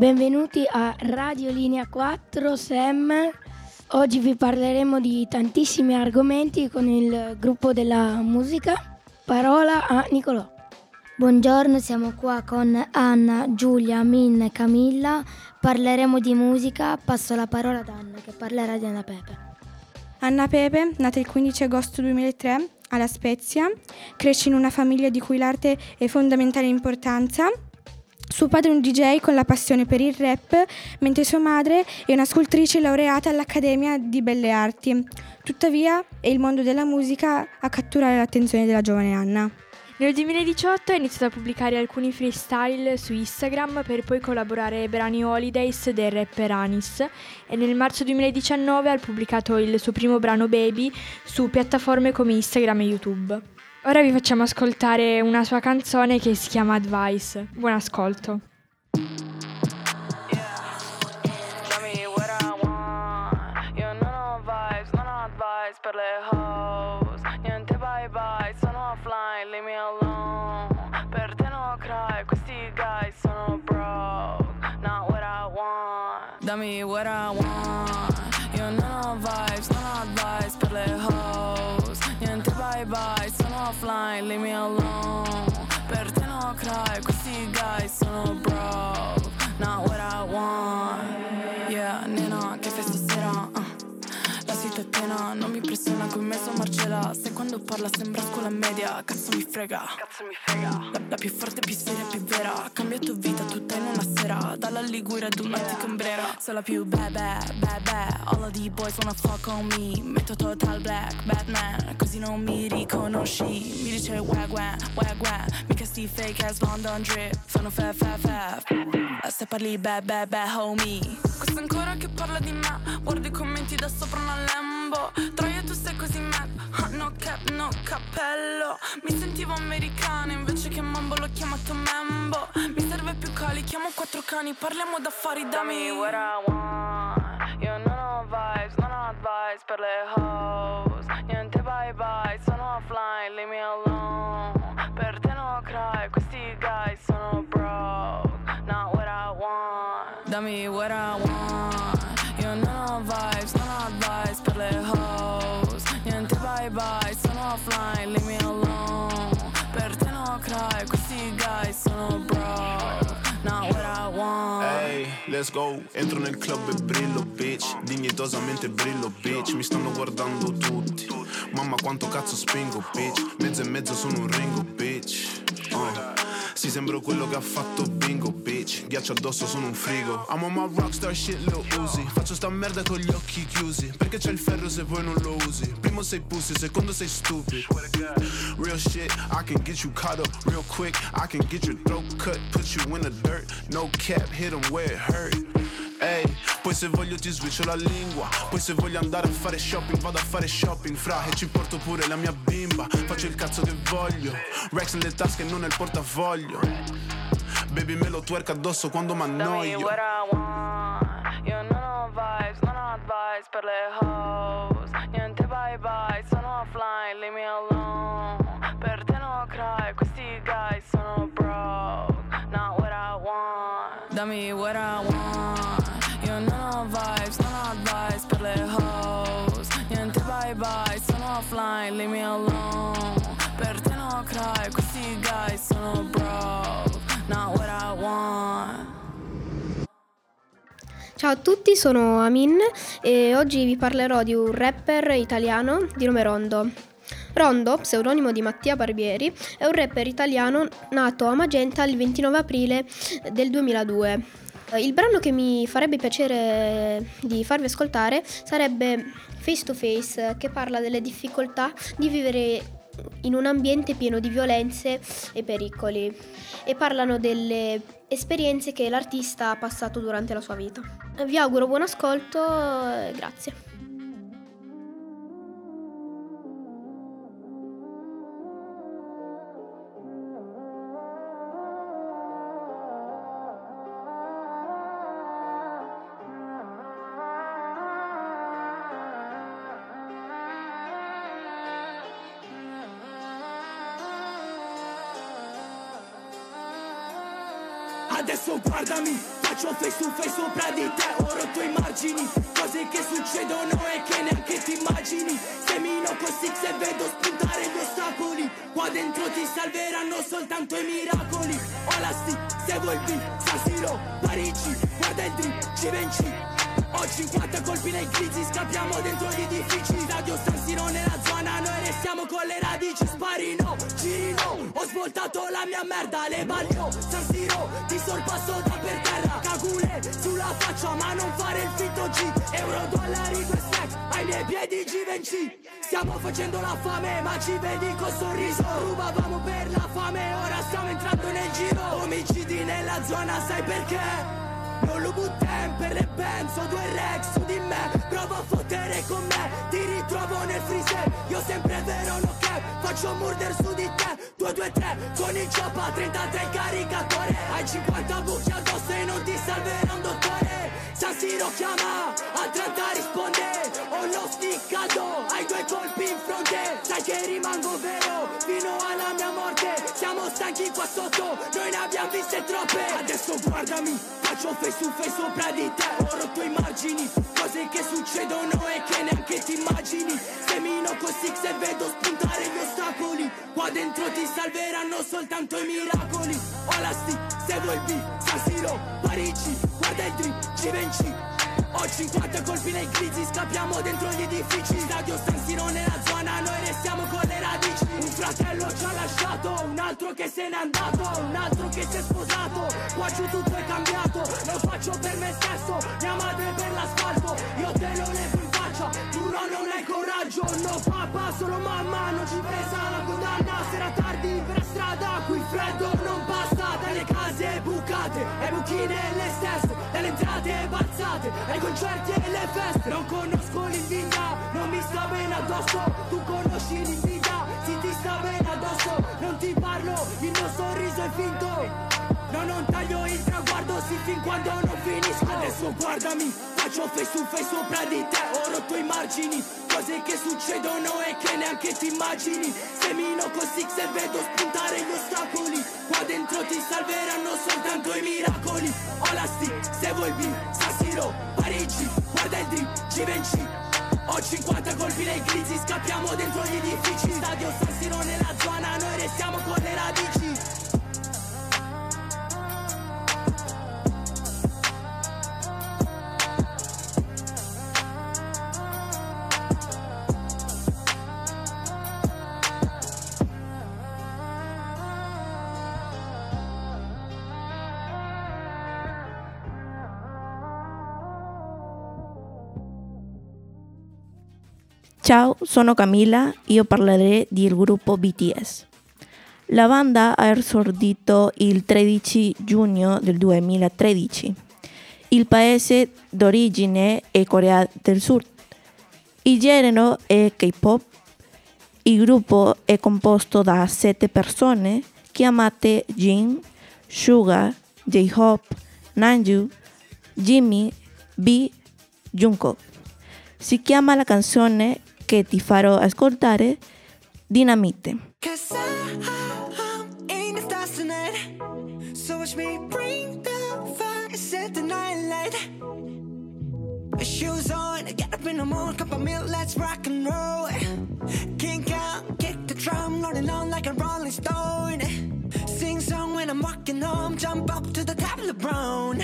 Benvenuti a Radio Linea 4 SEM. Oggi vi parleremo di tantissimi argomenti con il gruppo della musica. Parola a Nicolò. Buongiorno, siamo qua con Anna, Giulia, Min e Camilla. Parleremo di musica. Passo la parola ad Anna che parlerà di Anna Pepe. Anna Pepe, nata il 15 agosto 2003 alla Spezia, cresce in una famiglia di cui l'arte è fondamentale importanza suo padre è un DJ con la passione per il rap, mentre sua madre è una scultrice laureata all'Accademia di Belle Arti. Tuttavia è il mondo della musica a catturare l'attenzione della giovane Anna. Nel 2018 ha iniziato a pubblicare alcuni freestyle su Instagram per poi collaborare ai brani Holidays del rapper Anis e nel marzo 2019 ha pubblicato il suo primo brano Baby su piattaforme come Instagram e YouTube. Ora vi facciamo ascoltare una sua canzone che si chiama Advice. Buon ascolto. Offline, leave me alone non mi pressiona con me sono Marcella Se quando parla sembra scuola media, cazzo mi frega. Cazzo mi frega. La, la più forte, più seria, più vera. Ha cambiato vita tutta in una sera. Dalla Liguria ad un'antica ombrera Sono la più bad bad All of the boys wanna fuck on me. Metto total black, Batman Così non mi riconosci. Mi dice wag wag, wag wag. Mica sti fake ass London drip. Fanno fa fa fa Se parli bad bad homie. Questo ancora che parla di me. Guardo i commenti da sopra una lembo Troia tu sei così mad No cap, no cappello. Mi sentivo americana Invece che mambo l'ho chiamato membo Mi serve più cali, chiamo quattro cani. Parliamo d'affari da me what I want. Io non ho vibes, non ho advice per le hoes let's go, entro nel club e brillo, bitch. Dignitosamente brillo, bitch. Mi stanno guardando tutti. Mamma quanto cazzo spingo, bitch. Mezzo e mezzo sono un ringo, bitch. Oh. Sì, sembro quello che ha fatto bingo, bitch. Ghiaccio addosso, sono un frigo. I'm on my rockstar shit, Lil Uzi Faccio sta merda con gli occhi chiusi. Perché c'è il ferro se poi non lo usi? Primo sei pussy, secondo sei stupid. Real shit, I can get you caught up real quick. I can get your throat cut, put you in the dirt. No cap, hit 'em where it hurt Ehi, poi se voglio ti switcho la lingua. Poi se voglio andare a fare shopping Vado a fare shopping, fra E ci porto pure la mia bimba. Faccio il cazzo che voglio. Rex nelle tasche e non nel portafoglio. Baby me lo twerk addosso quando m'annoio what I want. Io non ho vibes, non ho advice per le hoes Ciao a tutti, sono Amin e oggi vi parlerò di un rapper italiano di nome Rondo. Rondo, pseudonimo di Mattia Barbieri, è un rapper italiano nato a Magenta il 29 aprile del 2002. Il brano che mi farebbe piacere di farvi ascoltare sarebbe Face to Face, che parla delle difficoltà di vivere in un ambiente pieno di violenze e pericoli e parlano delle esperienze che l'artista ha passato durante la sua vita. Vi auguro buon ascolto e grazie. Adesso guardami, faccio face to face sopra di te Ho rotto i margini, cose che succedono e che neanche ti immagini. Semino con six e vedo spuntare gli ostacoli. Qua dentro ti salveranno soltanto i miracoli. Ho la stick, seguo il beat, San Siro, Parigi Guarda il drip, ci venci ho 50 colpi nei grizi, scappiamo dentro gli edifici. Stadio San Siro nella zona, noi restiamo con le radici. Spari no, giri no, ho svoltato la mia merda Le ballo, San Siro, ti sorpasso da per terra. Cagule sulla faccia, ma non fare il finto G. Euro, dollari, due stack, ai miei piedi Givenchy Stiamo facendo la fame, ma ci vedi col sorriso. Rubavamo per la fame, ora stiamo entrando nel giro. Omicidi nella zona, sai perché? Non lo buttem per le penso due rex su di me. Prova a fottere con me Ti ritrovo nel freezer. Io sempre vero no cap Faccio murder su di te. 2, 2, 3 Con il ciappa 33 caricatore. Hai 50 buchi addosso e non ti salverà un dottore. San Siro chiama A 30 risponde. Ho lo sticcato Hai due colpi in fronte. Sai che rimango vero Fino stanchi qua sotto Noi ne abbiamo viste troppe. Adesso guardami Faccio face to face sopra di te. Ho rotto i margini Cose che succedono e che neanche ti immagini. Semino con six e vedo spuntare gli ostacoli. Qua dentro ti salveranno soltanto i miracoli. Ho la stick, seguo il beat San Siro, Parigi Guarda il drip, Givenchy ho 50 colpi nei grizi, scappiamo dentro gli edifici. Stadio San Siro nella zona, noi restiamo con le radici. Un fratello ci ha lasciato, un altro che se n'è andato Un altro che si è sposato, qua giù tutto è cambiato Lo faccio per me stesso, mia madre per l'asfalto. Io te lo levo in faccia, tu no, non hai coraggio. No papà, solo mamma, non ci presa la condanna Sera tardi per la strada, qui freddo non passa Dalle case bucate e buchine le stesse Dalle entrate balzate, ai concerti e le feste. Non conosco l'invidia, non mi sta bene addosso. Tu conosci l'invidia, sì ti sta bene addosso. Non ti parlo, il mio sorriso è finto. No, non taglio il traguardo, sì, fin quando non finisco. Adesso guardami, faccio face to face sopra di te. Ho rotto i margini, cose che succedono e che neanche ti immagini. Semino con six e vedo spuntare gli ostacoli. Qua dentro ti salveranno soltanto i miracoli. Ho la stick, seguo il beat, Siro, Parigi Guarda il drip, Givenchy. Ho 50 colpi nei grizi, scappiamo dentro gli edifici. Stadio San Siro nella zona, noi restiamo con le radici Ciao, sono Camilla, io parlerò del gruppo BTS. La banda ha esordito il 13 giugno del 2013. Il paese d'origine è Corea del Sud. Il genere è K-pop. Il gruppo è composto da sette persone chiamate Jin, Suga, J-Hope, Nanju, Jimmy, B, Jungkook. Si chiama la canzone che ti farò ascoltare Dinamite. Shoes on, get up in the morning, cup of milk, let's rock and roll. Kink out, kick the drum, rolling on like a rolling stone. Sing song when I'm walking home, jump up to the top of the brown.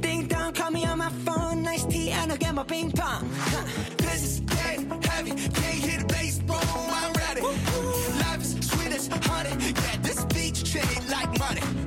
Ding dong, call me on my phone, nice tea, and I'll get my ping pong. Huh. This is getting heavy, can't hit the bass, boom, I'm ready. Life is sweet as honey, yeah, this beach chain like money.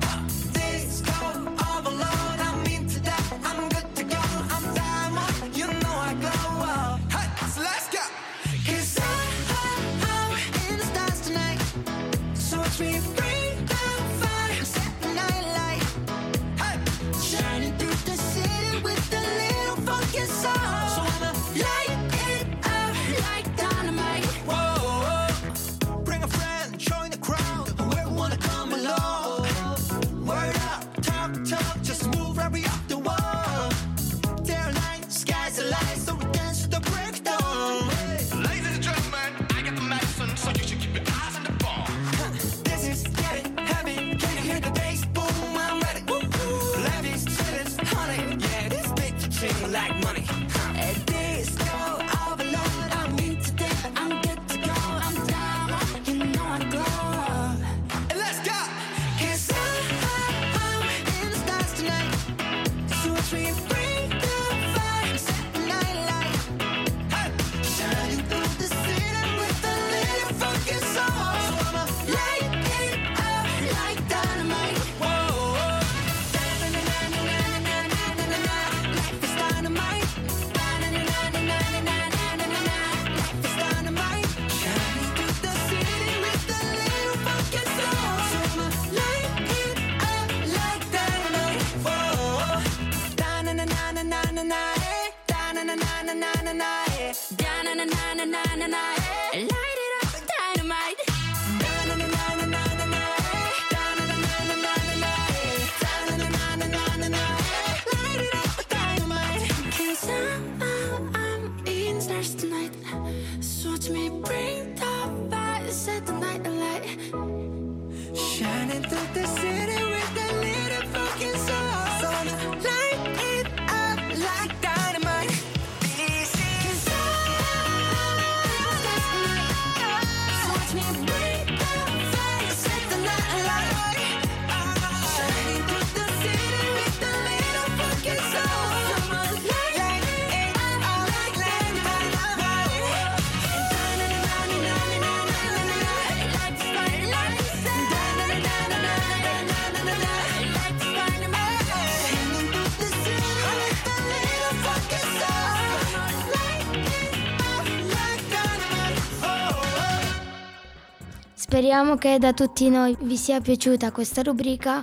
Speriamo che da tutti noi vi sia piaciuta questa rubrica.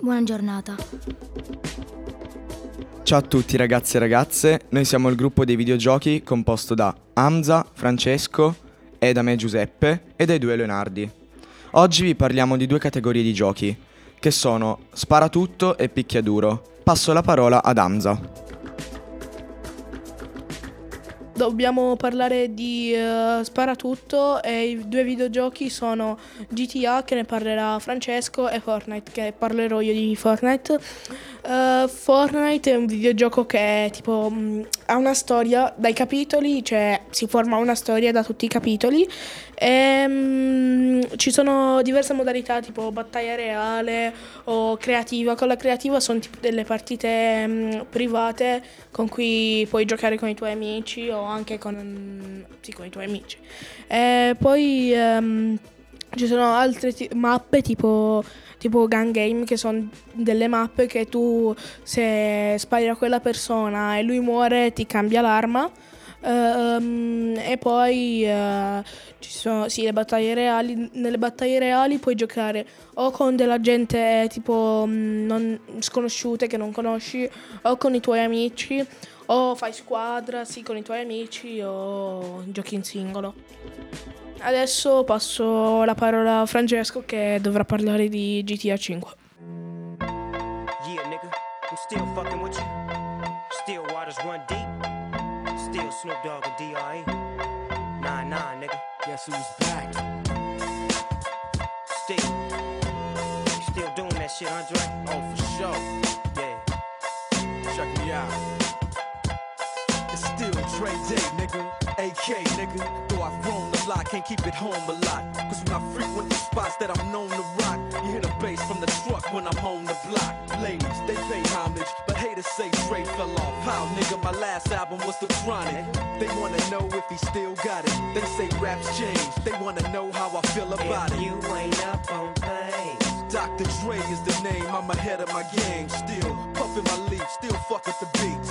Buona giornata. Ciao a tutti ragazzi e ragazze, noi siamo il gruppo dei videogiochi composto da Hamza, Francesco e Giuseppe e dai due Leonardi. Oggi vi parliamo di due categorie di giochi, che sono Sparatutto e Picchiaduro. Passo la parola ad Hamza. Dobbiamo parlare di eh, Sparatutto e i due videogiochi sono GTA che ne parlerà Francesco e Fortnite che parlerò io di Fortnite. Eh, Fortnite è un videogioco che tipo mh, ha una storia dai capitoli, cioè si forma una storia da tutti i capitoli e mh, ci sono diverse modalità tipo battaglia reale o creativa. Con la creativa sono tipo delle partite mh, private con cui puoi giocare con i tuoi amici o anche con, sì, con i tuoi amici. E poi ehm, ci sono altre ti- mappe tipo, tipo Gun Game che sono delle mappe che tu se spari a quella persona e lui muore ti cambia l'arma. Ehm, e poi eh, ci sono sì, le battaglie reali. Nelle battaglie reali puoi giocare o con della gente tipo mh, non sconosciute che non conosci o con i tuoi amici o fai squadra sì con i tuoi amici o giochi in singolo. Adesso passo la parola a Francesco che dovrà parlare di GTA 5. Yeah, nigga, I'm still fucking with you. Still waters run deep. Still Snoop Dogg and D.R.E. Nah, nah, nigga. Guess who's back? Still. Still doing that shit, Andre? Oh, for sure. Yeah. Check me out. Dre Day, nigga. AK, nigga. Though I've grown a lot, can't keep it home a lot. Cause when I frequent the spots that I'm known to rock, you hear the bass from the truck when I'm on the block. Ladies, they pay homage, but haters say Dre fell off. How, nigga? My last album was The Chronic. They wanna know if he still got it. They say raps change. They wanna know how I feel about If it. you ain't up on things. Dr. Dre is the name, I'm ahead of my game. Still puffin' my leaf, still fuck with the beats.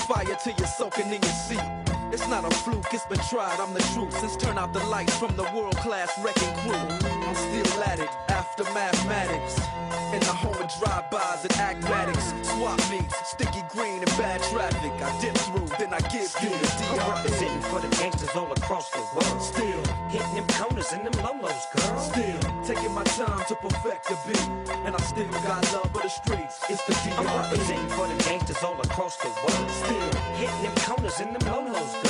fire till you're soaking in your seat. It's not a fluke, it's been tried, I'm the truth. Since turn out the lights from the world class wrecking crew. I'm still at it, after mathematics. In the home of drive-bys and acmatics. Swap meets, sticky green and bad traffic. I dip through, then I give you the I'm DRE. representing for the gangsters all across the world. Still hitting them corners and them lolos, girl. Still time to perfect the beat. And I still got love for the streets. It's the I'm DRE. representing for the gangsters all across the world. Still hitting them corners lolos, girl. Still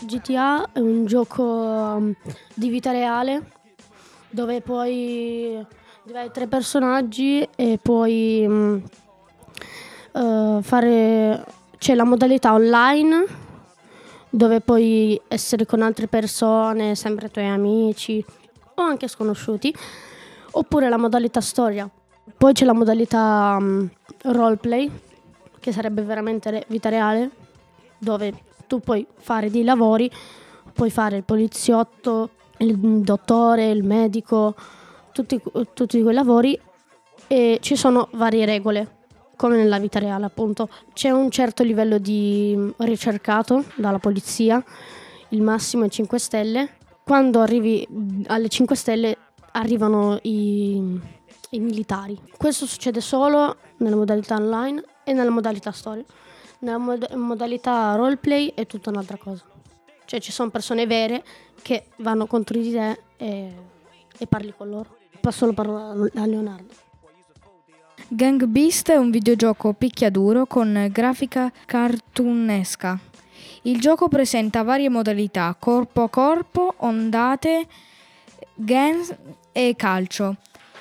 GTA è un gioco um, di vita reale dove puoi hai tre personaggi e puoi uh, fare c'è la modalità online dove puoi essere con altre persone, sempre tuoi amici o anche sconosciuti, oppure la modalità storia. Poi c'è la modalità um, roleplay, che sarebbe veramente vita reale, dove tu puoi fare dei lavori, puoi fare il poliziotto, il dottore, il medico, tutti, tutti quei lavori e ci sono varie regole, come nella vita reale appunto. C'è un certo livello di ricercato dalla polizia, il massimo è 5 stelle. Quando arrivi alle 5 stelle arrivano i, i militari. Questo succede solo nella modalità online e nella modalità storia. Nella mod- modalità roleplay è tutta un'altra cosa. Cioè ci sono persone vere che vanno contro di te e, e parli con loro. Passo la parola a Leonardo. Gang Beast è un videogioco picchiaduro con grafica cartoonesca. Il gioco presenta varie modalità, corpo a corpo, ondate, gens e calcio.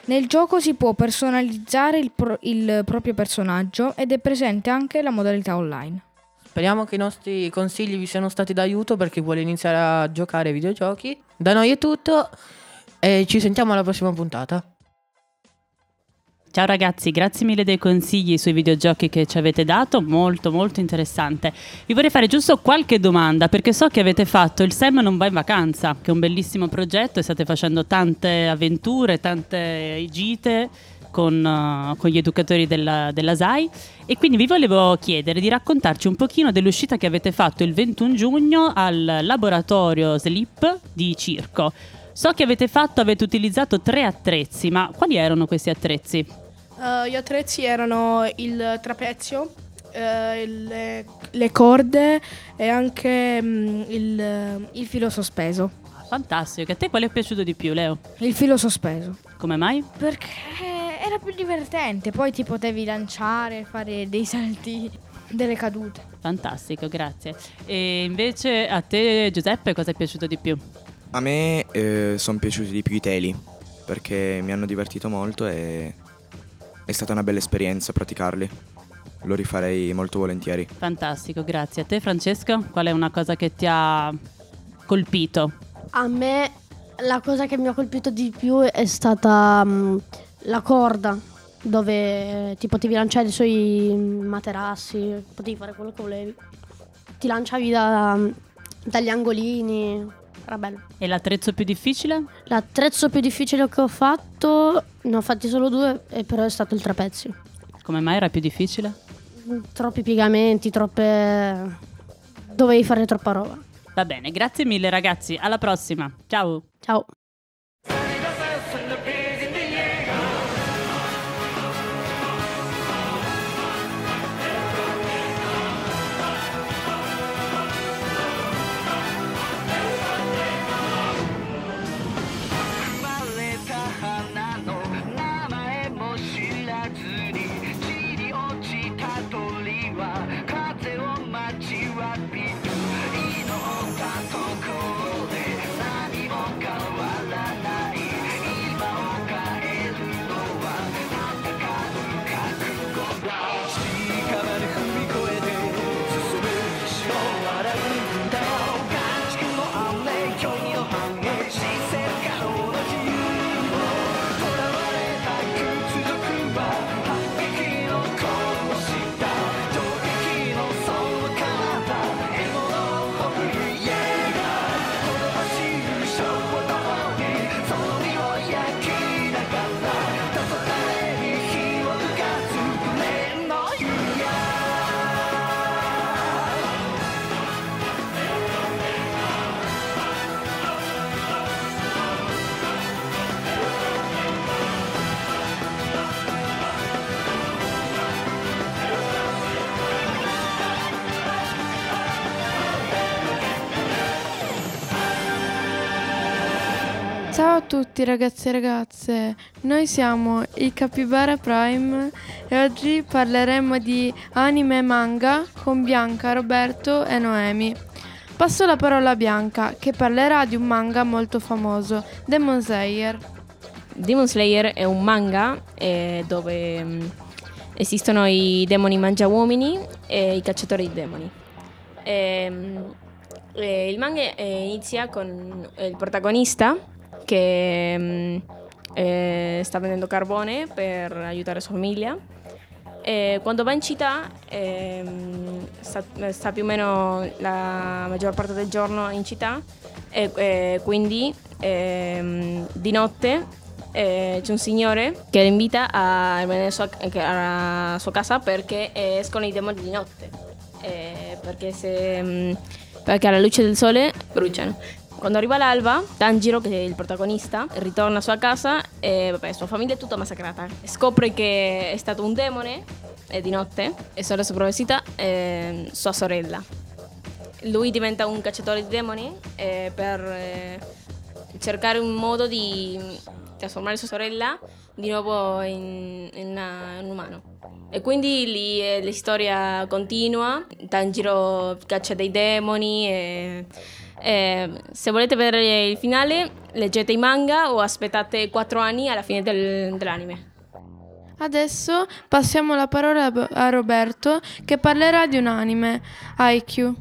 Nel gioco si può personalizzare il, pro- il proprio personaggio ed è presente anche la modalità online. Speriamo che i nostri consigli vi siano stati d'aiuto per chi vuole iniziare a giocare ai videogiochi. Da noi è tutto e ci sentiamo alla prossima puntata. Ciao ragazzi, grazie mille dei consigli sui videogiochi che ci avete dato, molto molto interessante. Vi vorrei fare giusto qualche domanda perché so che avete fatto il SEM non va in vacanza, che è un bellissimo progetto e state facendo tante avventure, tante gite con, uh, con gli educatori della, della SAI e quindi vi volevo chiedere di raccontarci un pochino dell'uscita che avete fatto il 21 giugno al laboratorio Sleep di Circo. So che avete fatto, avete utilizzato tre attrezzi, ma quali erano questi attrezzi? Uh, gli attrezzi erano il trapezio, uh, le, le, corde e anche um, il, il, filo sospeso. Fantastico, a te quale è piaciuto di più, Leo? Il filo sospeso. Come mai? Perché era più divertente, poi ti potevi lanciare, fare dei salti, delle cadute. Fantastico, grazie. E invece a te, Giuseppe, cosa è piaciuto di più? A me eh, sono piaciuti di più i teli perché mi hanno divertito molto e è stata una bella esperienza praticarli. Lo rifarei molto volentieri. Fantastico, grazie. A te Francesco, qual è una cosa che ti ha colpito? A me la cosa che mi ha colpito di più è stata um, la corda, dove ti potevi lanciare sui materassi, potevi fare quello che volevi. Ti lanciavi da, dagli angolini, era bello. E l'attrezzo più difficile? L'attrezzo più difficile che ho fatto, ne ho fatti solo due, e però è stato il trapezio. Come mai era più difficile? Troppi piegamenti, troppe... dovevi fare troppa roba. Va bene, grazie mille ragazzi, alla prossima. Ciao. Ciao. Ciao a tutti ragazzi e ragazze, noi siamo i Capybara Prime e oggi parleremo di anime e manga con Bianca, Roberto e Noemi. Passo la parola a Bianca che parlerà di un manga molto famoso, Demon Slayer. Demon Slayer è un manga eh, dove mh, esistono i demoni mangiauomini e i cacciatori di demoni. Ehm, eh, il manga eh, inizia con il protagonista che mh, eh, sta vendendo carbone per aiutare sua famiglia. E quando va in città ehm, sta, sta più o meno la maggior parte del giorno in città e, e quindi ehm, di notte eh, c'è un signore che lo invita a venire alla sua, casa perché escono i demoni di notte. Eh, perché, se, mh, perché alla luce del sole bruciano. Quando arriva l'alba, Tanjiro, che è il protagonista, ritorna alla sua casa e vabbè, sua famiglia è tutta massacrata. Scopre che è stato un demone e di notte e solo sopravvissuta eh, sua sorella. Lui diventa un cacciatore di demoni eh, per eh, cercare un modo di trasformare sua sorella di nuovo in, in una- un umano. E quindi lì eh, la storia continua, Tanjiro caccia dei demoni e, e se volete vedere il finale leggete i manga o aspettate 4 anni alla fine del- dell'anime. Adesso passiamo la parola a- a Roberto che parlerà di un anime, IQ.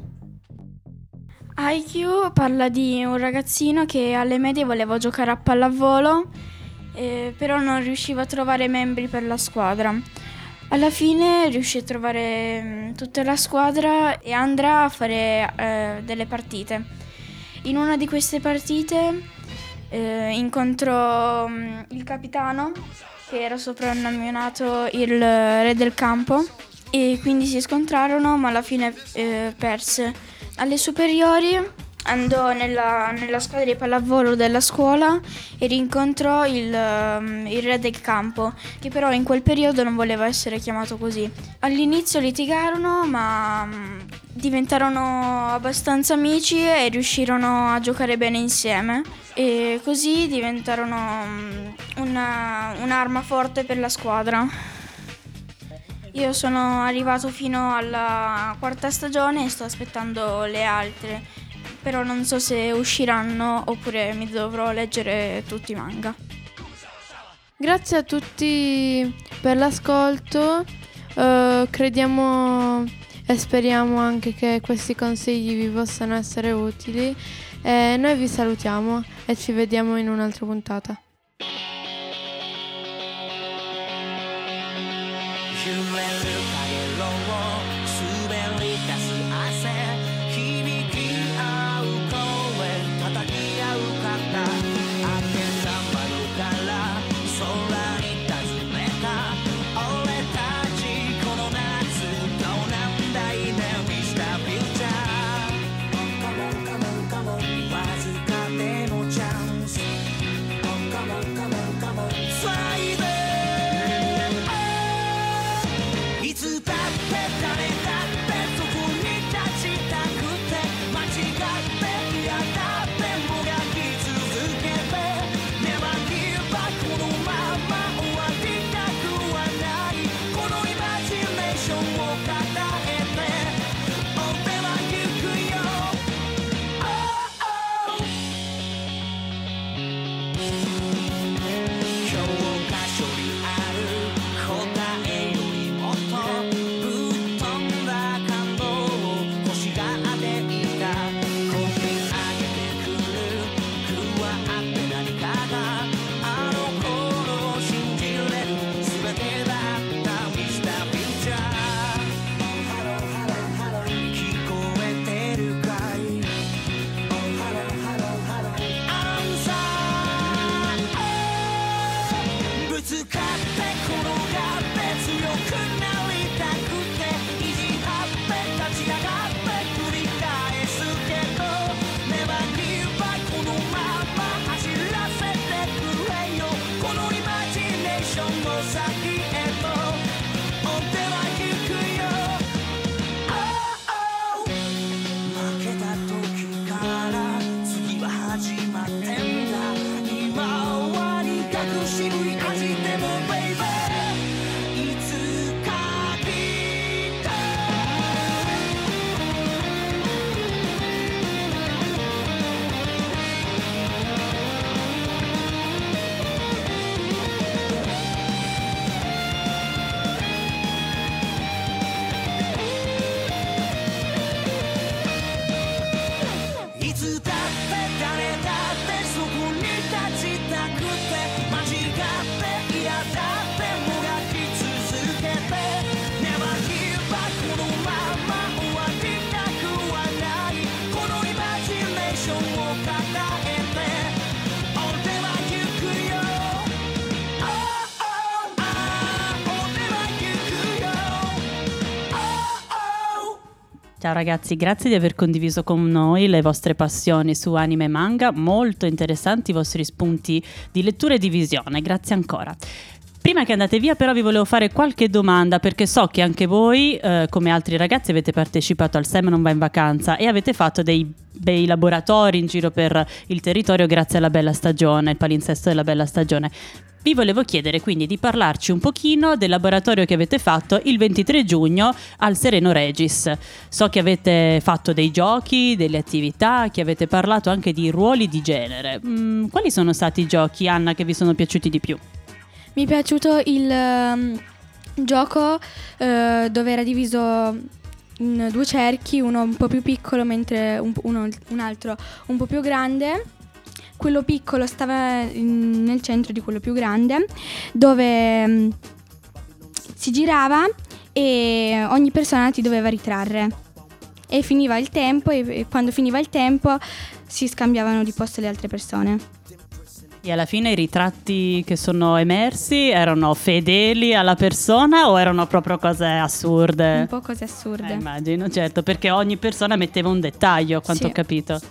IQ parla di un ragazzino che alle medie voleva giocare a pallavolo, eh, però non riusciva a trovare membri per la squadra. Alla fine riuscì a trovare mm, tutta la squadra e andrà a fare eh, delle partite. In una di queste partite eh, incontrò mm, il capitano, che era soprannominato il re del campo, e quindi si scontrarono, ma alla fine eh, perse. Alle superiori andò nella, nella squadra di pallavolo della scuola e rincontrò il, ehm, il re del campo, che però in quel periodo non voleva essere chiamato così. All'inizio litigarono, ma mm, diventarono abbastanza amici e riuscirono a giocare bene insieme. E così diventarono mm, una- un'arma forte per la squadra. Io sono arrivato fino alla quarta stagione e sto aspettando le altre, però non so se usciranno oppure mi dovrò leggere tutti i manga. Grazie a tutti per l'ascolto, eh, crediamo e speriamo anche che questi consigli vi possano essere utili e noi vi salutiamo e ci vediamo in un'altra puntata. 揺 Ciao ragazzi, grazie di aver condiviso con noi le vostre passioni su anime e manga, molto interessanti i vostri spunti di lettura e di visione, grazie ancora. Prima che andate via però vi volevo fare qualche domanda perché so che anche voi, eh, come altri ragazzi, avete partecipato al Sem non va in vacanza e avete fatto dei bei laboratori in giro per il territorio grazie alla bella stagione, il palinsesto della bella stagione. Vi volevo chiedere quindi di parlarci un pochino del laboratorio che avete fatto il 23 giugno al Sereno Regis. So che avete fatto dei giochi, delle attività, che avete parlato anche di ruoli di genere. Mm, quali sono stati i giochi, Anna, che vi sono piaciuti di più? Mi è piaciuto il um, gioco uh, dove era diviso in due cerchi, uno un po' più piccolo mentre un, uno, un altro un po' più grande. Quello piccolo stava in, nel centro di quello più grande, dove um, si girava e ogni persona ti doveva ritrarre. E finiva il tempo e, e quando finiva il tempo si scambiavano di posto le altre persone. E alla fine i ritratti che sono emersi erano fedeli alla persona o erano proprio cose assurde? Un po' cose assurde. Eh, immagino, certo, perché ogni persona metteva un dettaglio, a quanto Sì. ho capito.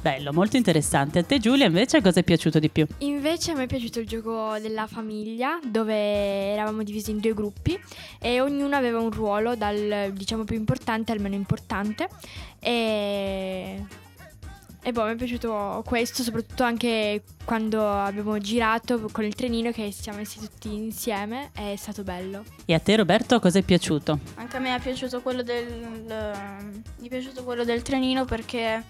Bello, molto interessante. A te Giulia invece cosa è piaciuto di più? Invece a me è piaciuto il gioco della famiglia dove eravamo divisi in due gruppi e ognuno aveva un ruolo dal diciamo più importante al meno importante e, e boh, mi è piaciuto questo soprattutto anche quando abbiamo girato con il trenino che siamo messi tutti insieme è stato bello. E a te Roberto cosa è piaciuto? Anche a me è piaciuto quello del, mi è piaciuto quello del trenino perché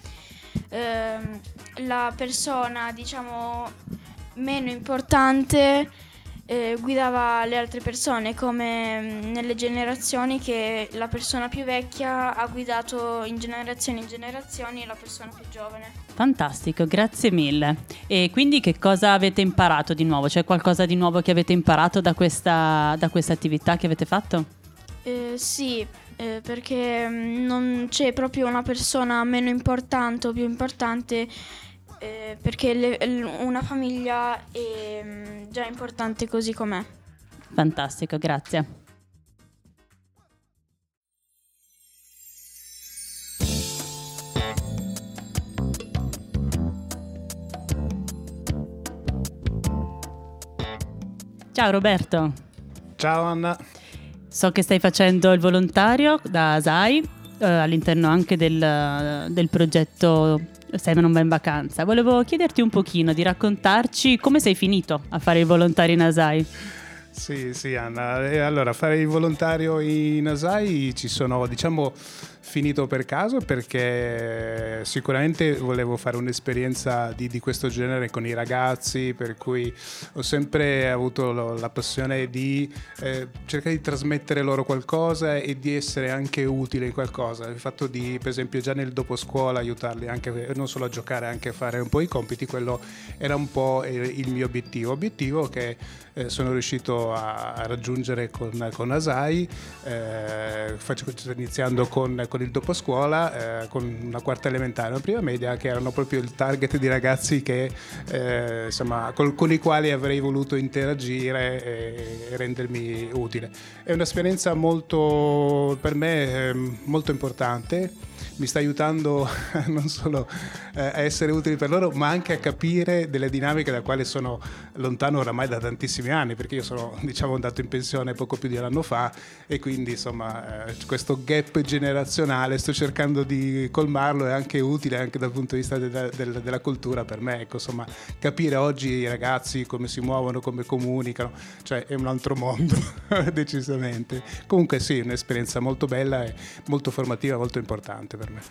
ehm, la persona, diciamo, meno importante eh, guidava le altre persone, come mm, nelle generazioni che la persona più vecchia ha guidato in generazioni in generazioni la persona più giovane. Fantastico, grazie mille. E quindi che cosa avete imparato di nuovo? C'è qualcosa di nuovo che avete imparato da questa, da questa attività che avete fatto? Eh, sì, eh, perché mm, non c'è proprio una persona meno importante o più importante, eh, perché le- l- una famiglia è mm, già importante così com'è. Fantastico, grazie. Ciao Roberto. Ciao Anna. So che stai facendo il volontario da ASAI eh, all'interno anche del, del progetto Sam non va in vacanza. Volevo chiederti un pochino di raccontarci come sei finito a fare il volontario in ASAI. Sì, sì Anna. Allora, fare il volontario in ASAI ci sono, diciamo, finito per caso perché sicuramente volevo fare un'esperienza di, di questo genere con i ragazzi, per cui ho sempre avuto lo- la passione di eh, cercare di trasmettere loro qualcosa e di essere anche utile in qualcosa. Il fatto di, per esempio, già nel dopo scuola aiutarli anche non solo a giocare, anche a fare un po' i compiti, quello era un po' il mio obiettivo. Obiettivo che eh, sono riuscito a, a raggiungere con, con Asai, eh, faccio- iniziando con, con il dopo scuola, eh, con una quarta elementare una prima media, che erano proprio il target di ragazzi che, eh, insomma, col- con i quali avrei voluto interagire e, e rendermi utile. È un'esperienza molto, per me, ehm, molto importante mi sta aiutando non solo eh, a essere utile per loro, ma anche a capire delle dinamiche da quali sono lontano oramai da tantissimi anni, perché io sono diciamo andato in pensione poco più di un anno fa e quindi insomma eh, questo gap generazionale sto cercando di colmarlo, è anche utile anche dal punto di vista della, della- della cultura per me, ecco, insomma capire oggi i ragazzi come si muovono, come comunicano, cioè è un altro mondo decisamente. Comunque sì, un'esperienza molto bella e molto formativa, molto importante per me.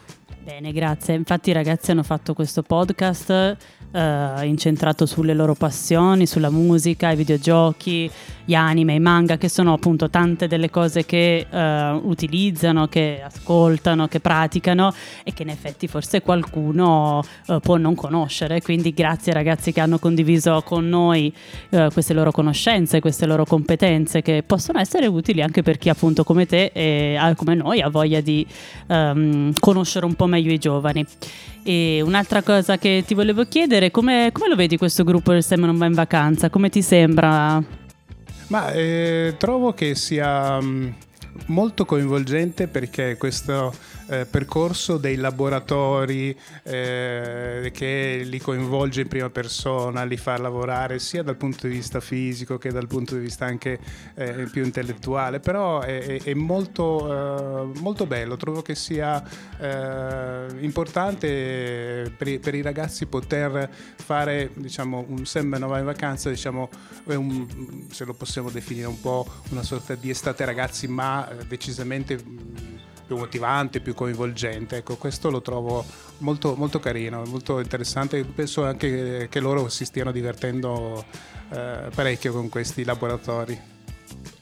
Bene, grazie. Infatti i ragazzi hanno fatto questo podcast eh, incentrato sulle loro passioni, sulla musica, i videogiochi, gli anime, i manga, che sono appunto tante delle cose che eh, utilizzano, che ascoltano, che praticano e che in effetti forse qualcuno eh, può non conoscere. Quindi grazie ragazzi che hanno condiviso con noi eh, queste loro conoscenze, queste loro competenze che possono essere utili anche per chi appunto come te e ah, come noi ha voglia di ehm, conoscere un po' meglio i giovani. E un'altra cosa che ti volevo chiedere, come, come lo vedi questo gruppo del Sem non va in vacanza? Come ti sembra? Ma eh, trovo che sia mm, molto coinvolgente perché questo eh, percorso dei laboratori eh, che li coinvolge in prima persona, li fa lavorare sia dal punto di vista fisico che dal punto di vista anche eh, più intellettuale, però è, è- molto, eh, molto bello, trovo che sia eh, importante per, i- per i ragazzi poter fare diciamo, un semme va in vacanza, diciamo, un- se lo possiamo definire un po' una sorta di estate ragazzi, ma eh, decisamente mh, più motivante, più coinvolgente. Ecco, questo lo trovo molto, molto carino, molto interessante. Penso anche che loro si stiano divertendo eh, parecchio con questi laboratori.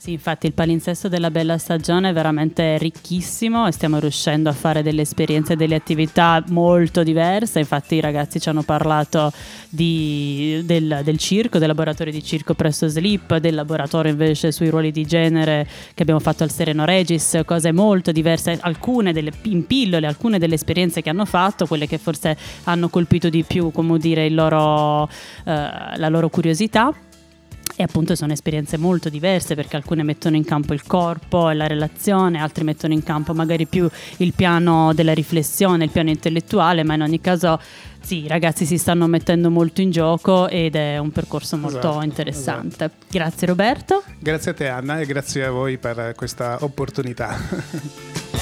Sì, infatti il palinsesto della bella stagione è veramente ricchissimo e stiamo riuscendo a fare delle esperienze e delle attività molto diverse. Infatti i ragazzi ci hanno parlato di- del, del circo, del laboratorio di circo presso Sleep, del laboratorio invece sui ruoli di genere che abbiamo fatto al Sereno Regis, cose molto diverse, alcune delle, in pillole, alcune delle esperienze che hanno fatto, quelle che forse hanno colpito di più, come dire, loro, eh, la loro curiosità. E appunto sono esperienze molto diverse perché alcune mettono in campo il corpo e la relazione, altre mettono in campo magari più il piano della riflessione, il piano intellettuale, ma in ogni caso sì, i ragazzi si stanno mettendo molto in gioco ed è un percorso molto Esatto, interessante. Grazie Roberto. Grazie a te Anna e grazie a voi per questa opportunità.